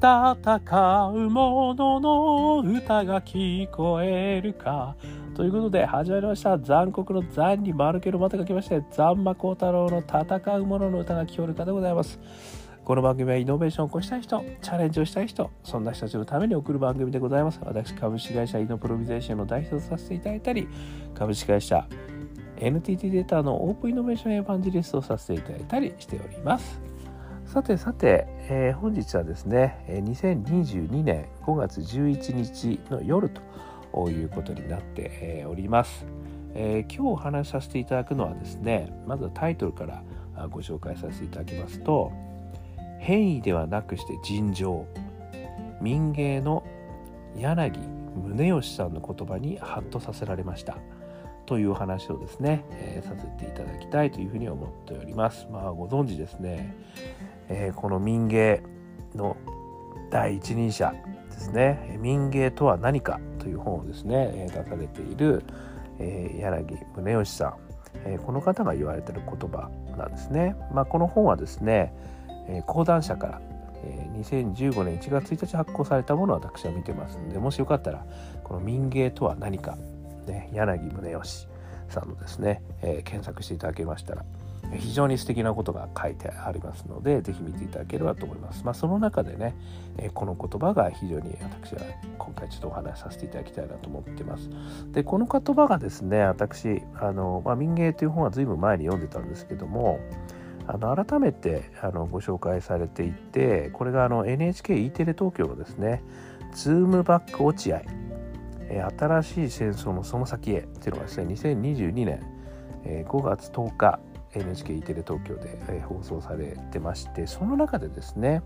戦う者の歌が聞こえるか。ということで始まりました。残酷の残に丸けのまたが来まして、残魔高太郎の戦う者の歌が聞こえるかでございます。この番組はイノベーションを起こしたい人、チャレンジをしたい人、そんな人たちのために送る番組でございます。私、株式会社イノプロビゼーションの代表をさせていただいたり、株式会社 NTT データのオープンイノベーションエヴァンジリストをさせていただいたりしております。さてさて、えー、本日はですね、2022年5月11日の夜ということになっております。えー、今日お話しさせていただくのはですね、まずはタイトルからご紹介させていただきますと、変異ではなくして尋常、民芸の柳宗義さんの言葉にハッとさせられました。という話をですね、えー、させていただきたいというふうに思っております。まあご存知ですね、えー、この民芸の第一人者ですね民芸とは何かという本をですね出されている、えー、柳宗悦さん、えー、この方が言われている言葉なんですね。まあ、この本はですね、えー、講談社から、えー、2015年1月1日発行されたものを私は見てますのでもしよかったらこの民芸とは何か、ね、柳宗悦さんのですね、えー、検索していただけましたら非常に素敵なことが書いてありますので、ぜひ見ていただければと思います。まあ、その中でね、えこの言葉が非常に私は今回ちょっとお話しさせていただきたいなと思ってます。で、この言葉がですね、私、あの、まあ、民芸という本は随分前に読んでたんですけども、あの改めてあのご紹介されていて、これがあの NHKE テレ東京のですね、ズームバック落合、え新しい戦争のその先へっていうのがですね、2022年え5月10日、NHK テレ東京で、え放送されてましてその中でですね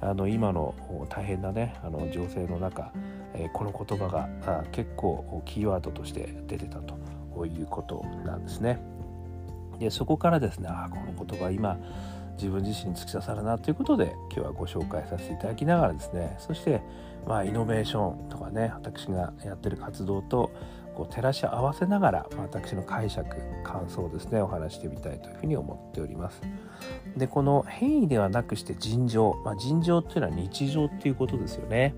あの今の大変なねあの情勢の中、えこの言葉があ結構キーワードとして出てたということなんですね。でそこからですねあこの言葉今自分自身に突き刺さるなということで今日はご紹介させていただきながらですねそしてまあイノベーションとかね私がやってる活動とこう照らし合わせながらまあ私の解釈感想をですねお話してみたいというふうに思っております。でこの変異ではなくして尋常、まあ、尋常っていうのは日常っていうことですよね。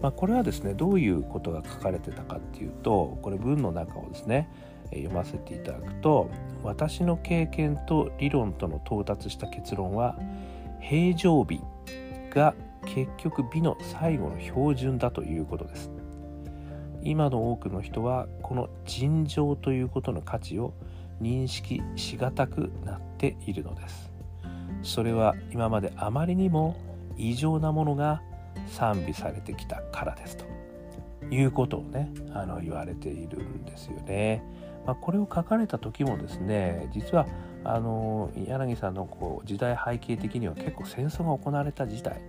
まあ、これはですねどういうことが書かれてたかっていうとこれ文の中をですね読ませていただくと私の経験と理論との到達した結論は平常美が結局美の最後の標準だということです今の多くの人はこの尋常ということの価値を認識しがたくなっているのですそれは今まであまりにも異常なものが賛美されてきたからですということをねあの言われているんですよね。まあ、これを書かれた時もですね実はあの柳さんのこう時代背景的には結構戦争が行われた時代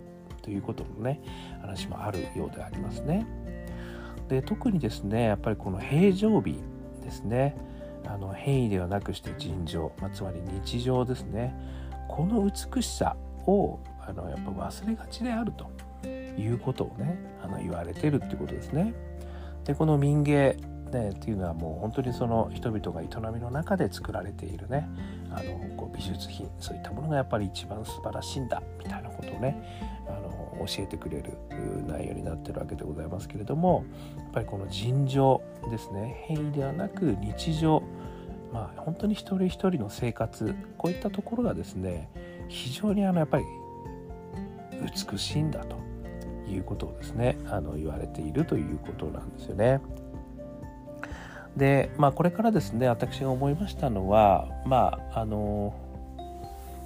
ということのね話もあるようでありますね。で特にですねやっぱりこの平常日ですねあの変異ではなくして尋常、まあ、つまり日常ですねこの美しさをあのやっぱ忘れがちであるということをねあの言われてるってことですね。でこの民芸ね、っていうのはもう本当にその人々が営みの中で作られているねあのこう美術品そういったものがやっぱり一番素晴らしいんだみたいなことをねあの教えてくれる内容になってるわけでございますけれどもやっぱりこの尋常ですね変異ではなく日常まあ本当に一人一人の生活こういったところがですね非常にあのやっぱり美しいんだということをですねあの言われているということなんですよね。でまあこれからですね私が思いましたのはまああの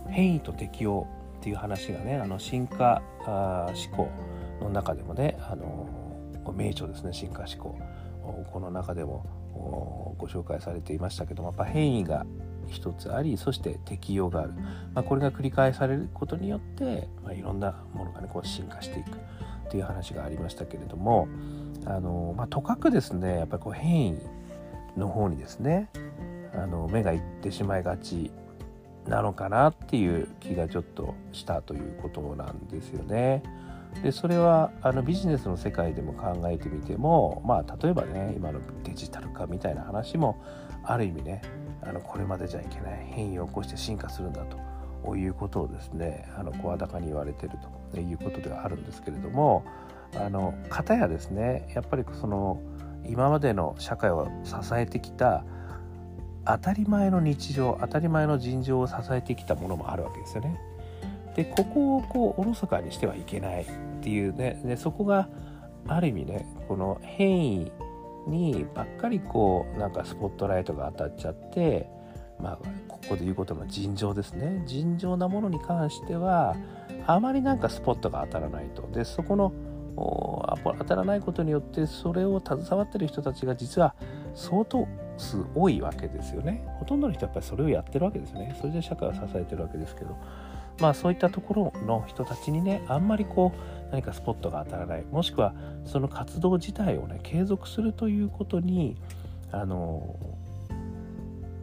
変異と適応っていう話がねあの進化あ思考の中でもねあの名著ですね進化思考この中でもご紹介されていましたけどもやっぱ変異が一つありそして適用がある、まあ、これが繰り返されることによって、まあ、いろんなものがねこう進化していくっていう話がありましたけれどもあの、まあ、とかくですねやっぱりこう変異の方にですねあの目がいってしまいがちなのかなっていう気がちょっとしたということなんですよね。でそれはあのビジネスの世界でも考えてみてもまあ例えばね今のデジタル化みたいな話もある意味ねあのこれまでじゃいけない変異を起こして進化するんだということをですねあの声高に言われてるということではあるんですけれどもあの方やですねやっぱりその今までの社会を支えてきた当たり前の日常当たり前の尋常を支えてきたものもあるわけですよね。でここをこうおろそかにしてはいけないっていうね。でそこがある意味ねこの変異にばっかりこうなんかスポットライトが当たっちゃってまあここで言うことの尋常ですね。尋常なものに関してはあまりなんかスポットが当たらないと。でそこの当たらないことによってそれを携わってる人たちが実は相当数多いわけですよね。ほとんどの人はやっぱりそれをやってるわけですよね。それで社会を支えてるわけですけど。まあそういったところの人たちにねあんまりこう何かスポットが当たらない。もしくはその活動自体をね継続するということにあの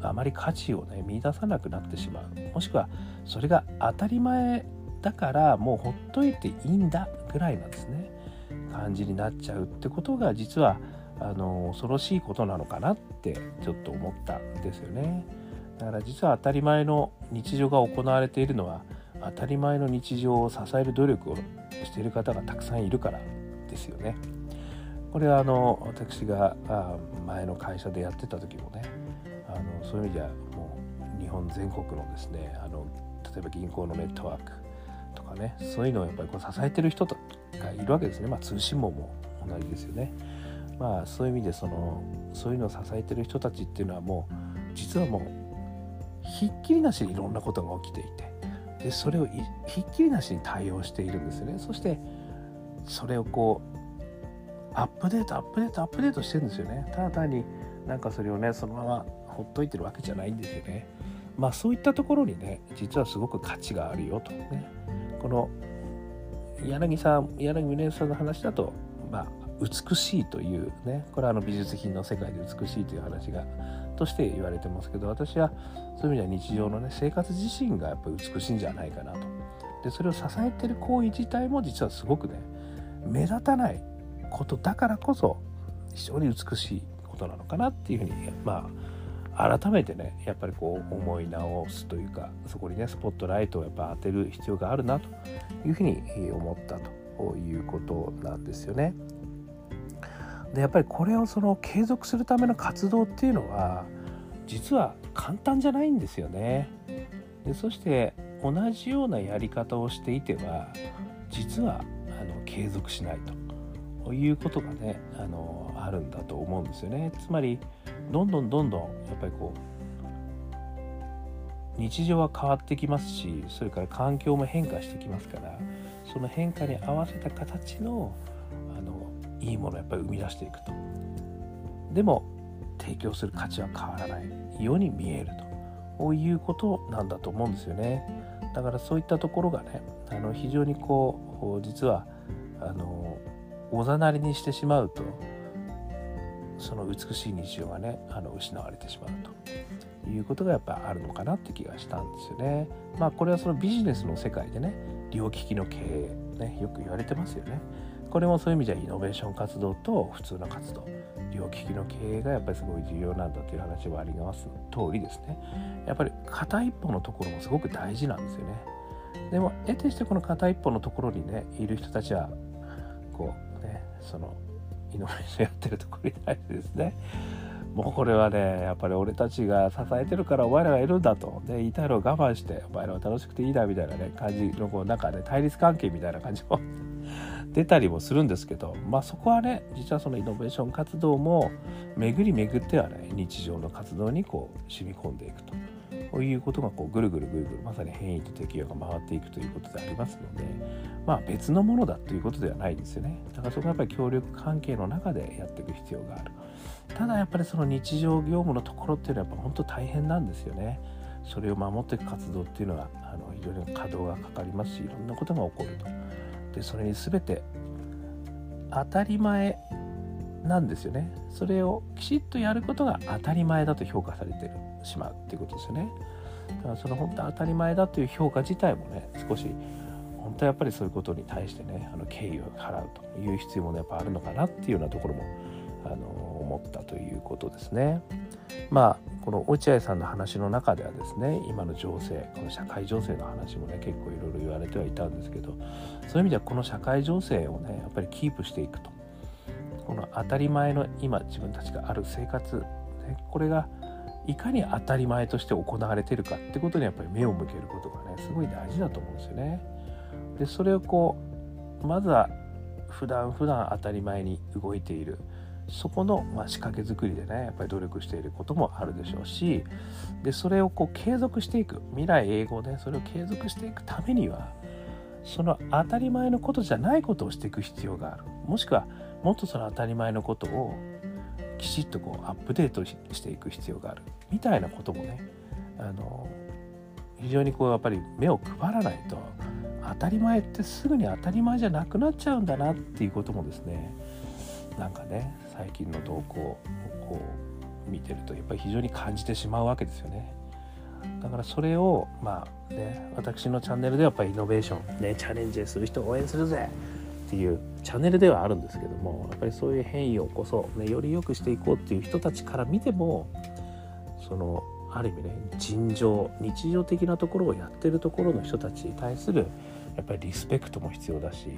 あまり価値をね見出さなくなってしまう。もしくはそれが当たり前だからもうほっといていいんだぐらいなんですね。感じになっちゃうってことが実はあの恐ろしいことなのかなってちょっと思ったんですよねだから実は当たり前の日常が行われているのは当たり前の日常を支える努力をしている方がたくさんいるからですよね。これはあの私が前の会社でやってた時もねあのそういう意味ではもう日本全国のですねあの例えば銀行のネットワークとかねそういうのをやっぱりこう支えてる人がいるわけですね、まあ、通信網も同じですよね。まあそういう意味でそのそういうのを支えてる人たちっていうのはもう実はもうひっきりなしにいろんなことが起きていてでそれをひっきりなしに対応しているんですよね。そしてそれをこうアップデートアップデートアップデートしてるんですよね。ただ単になんかそれをねそのままほっといてるわけじゃないんですよね。まあそういったところにね実はすごく価値があるよとね。この柳さん柳宗さんの話だとまあ美しいというねこれはあの美術品の世界で美しいという話がとして言われてますけど私はそういう意味では日常のね生活自身がやっぱり美しいんじゃないかなと。でそれを支えてる行為自体も実はすごくね目立たないことだからこそ非常に美しいことなのかなっていうふうにまあ改めてねやっぱりこう思い直すというかそこにねスポットライトをやっぱ当てる必要があるなというふうに思ったということなんですよね。でやっぱりこれをその継続するための活動っていうのは実は簡単じゃないんですよね。でそして同じようなやり方をしていては実はあの継続しないということがねあのあるんだと思うんですよね。つまりどんどんどんどんやっぱりこう日常は変わってきますしそれから環境も変化してきますからその変化に合わせた形のあのいいものをやっぱり生み出していくと。でも提供する価値は変わらない。ように見えると。いうことなんだと思うんですよね。だからそういったところがねあの非常にこう実はあのおざなりにしてしまうとその美しい日常がねあの失われてしまうということがやっぱあるのかなって気がしたんですよね。まあこれはそのビジネスの世界でね両利きの経営ねよく言われてますよね。これもそういう意味じゃイノベーション活動と普通の活動両利きの経営がやっぱりすごい重要なんだという話はあります通りですねやっぱり片一歩のところもすごく大事なんですよねでも得てしてこの片一歩のところにねいる人たちはこうねそのイノベーションやってるところに対してですね。もうこれはねやっぱり俺たちが支えてるからお前らがいるんだと、ね、言いたいのを我慢してお前らは楽しくていいなみたいなね感じのこうなんかね対立関係みたいな感じも 出たりもするんですけど、まあ、そこはね実はそのイノベーション活動も巡り巡ってはね日常の活動にこう染み込んでいくと。こういうことがこうぐるぐるぐるぐるまさに変異と適用が回っていくということでありますので、まあ、別のものだということではないですよね。だからそこはやっぱり協力関係の中でやっていく必要がある。ただやっぱりその日常業務のところっていうのはやっぱ本当大変なんですよね。それを守っていく活動っていうのはあの非常に稼働がかかりますしいろんなことが起こると。でそれに全て当たり前なんですよね。それをきちっとやることが当たり前だと評価されてる。しまうっていうことですよねだからその本当当たり前だという評価自体もね少し本当はやっぱりそういうことに対してねあの敬意を払うという必要も、ね、やっぱあるのかなっていうようなところもあの思ったということですね。まあこの落合さんの話の中ではですね今の情勢この社会情勢の話もね結構いろいろ言われてはいたんですけどそういう意味ではこの社会情勢をねやっぱりキープしていくとこの当たり前の今自分たちがある生活、ね、これがいかに当たり前として行われてるかってことにやっぱり目を向けることがねすごい大事だと思うんですよね。でそれをこうまずは普段普段当たり前に動いている。そこの、まあ、仕掛け作りでねやっぱり努力していることもあるでしょうしでそれをこう継続していく。未来英語でそれを継続していくためにはその当たり前のことじゃないことをしていく必要がある。もしくはもっとその当たり前のことをきちっとこうアップデートしていく必要がある。みたいなこともねあの非常にこうやっぱり目を配らないと当たり前ってすぐに当たり前じゃなくなっちゃうんだなっていうこともですねなんかね最近の動向をこう見てるとやっぱり非常に感じてしまうわけですよね。だからそれをまあね私のチャンネルではやっぱりイノベーションねチャレンジする人を応援するぜっていうチャンネルではあるんですけどもやっぱりそういう変異を起こそう、ね、より良くしていこうっていう人たちから見てもそのある意味ね尋常日常的なところをやってるところの人たちに対するやっぱりリスペクトも必要だし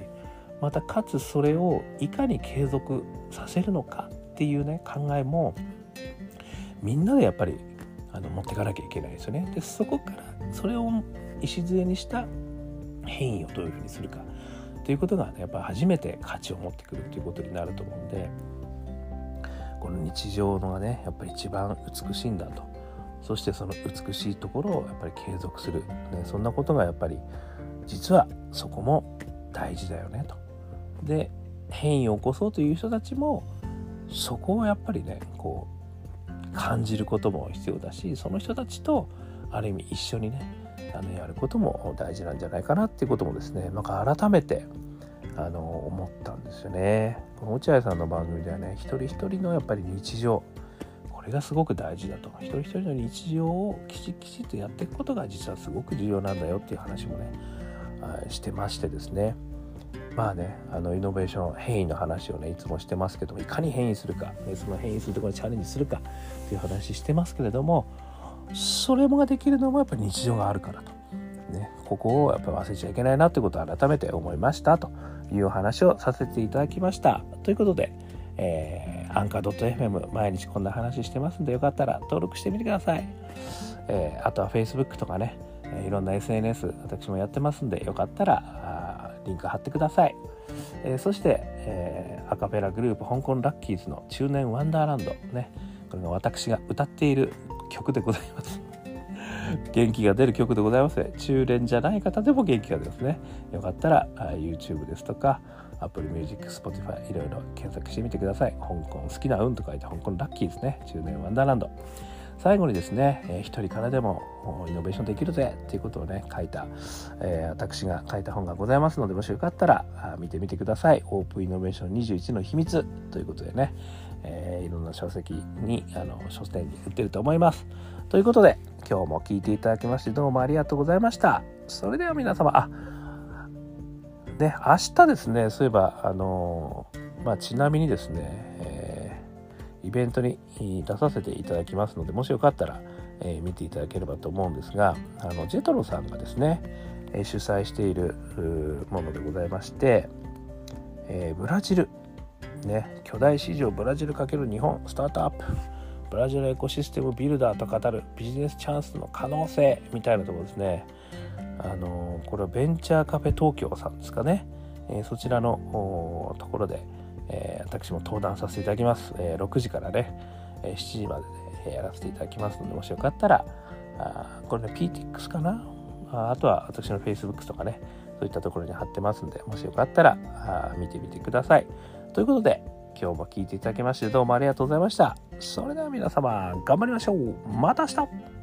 またかつそれをいかに継続させるのかっていうね考えもみんなでやっぱりあの持っていかなきゃいけないですよね。でそこからそれを礎にした変異をどういうふうにするかということが、ね、やっぱり初めて価値を持ってくるということになると思うんでこの日常のがねやっぱり一番美しいんだとそしてその美しいところをやっぱり継続する、ね、そんなことがやっぱり実はそこも大事だよねと。で変異を起こそうという人たちもそこをやっぱりねこう感じることも必要だしその人たちとある意味一緒にねあのやることも大事なんじゃないかなっていうこともですねなんか改めてあの思ったんですよね。この落合さんの番組ではね一人一人のやっぱり日常これがすごく大事だと一人一人の日常をきちきちっとやっていくことが実はすごく重要なんだよっていう話もねしてましてですねまあねあのイノベーション変異の話をねいつもしてますけどもいかに変異するか、ね、その変異するところにチャレンジするかっていう話してますけれどもそれもができるのもやっぱり日常があるからと。ね、ここをやっぱり忘れちゃいけないなということを改めて思いましたという話をさせていただきました。ということで、えー、アンカー .fm 毎日こんな話してますんでよかったら登録してみてください。えー、あとは Facebook とかね、え、いろんな SNS 私もやってますんでよかったらリンク貼ってください。えー、そして、えー、アカペラグループ香港ラッキーズの中年ワンダーランドねこれが私が歌っている曲でございます。元気が出る曲でございます。中連じゃない方でも元気が出ますね。よかったら YouTube ですとか Apple Music、Spotify いろいろ検索してみてください。香港好きな運と書いて香港ラッキーですね。中年ワンダーランド。最後にですね、えー、一人からでもイノベーションできるぜっていうことをね書いた、えー、私が書いた本がございますのでもしよかったら見てみてくださいオープンイノベーション21の秘密ということでね、えー、いろんな書籍にあの書店に売ってると思いますということで今日も聞いていただきましてどうもありがとうございました。それでは皆様あね明日ですねそういえばあのまあちなみにですね、えー、イベントに出させていただきますのでもしよかったら、えー、見ていただければと思うんですがあのジェトロさんがですね、え、主催しているものでございまして、えブラジルね、巨大市場ブラジル×日本スタートアップブラジルエコシステムビルダーと語るビジネスチャンスの可能性みたいなところですね。あのこれはベンチャーカフェ東京さんですかね、えー、そちらのところで、えー、私も登壇させていただきます、えー、6時からね、え7時までで、やらせていただきますのでもしよかったらあこれね PTX かな？ああとは私の Facebook とかねそういったところに貼ってますんでもしよかったらあ見てみてください。ということで、今日も聴いていただきましてどうもありがとうございました。それでは皆様、頑張りましょう。また明日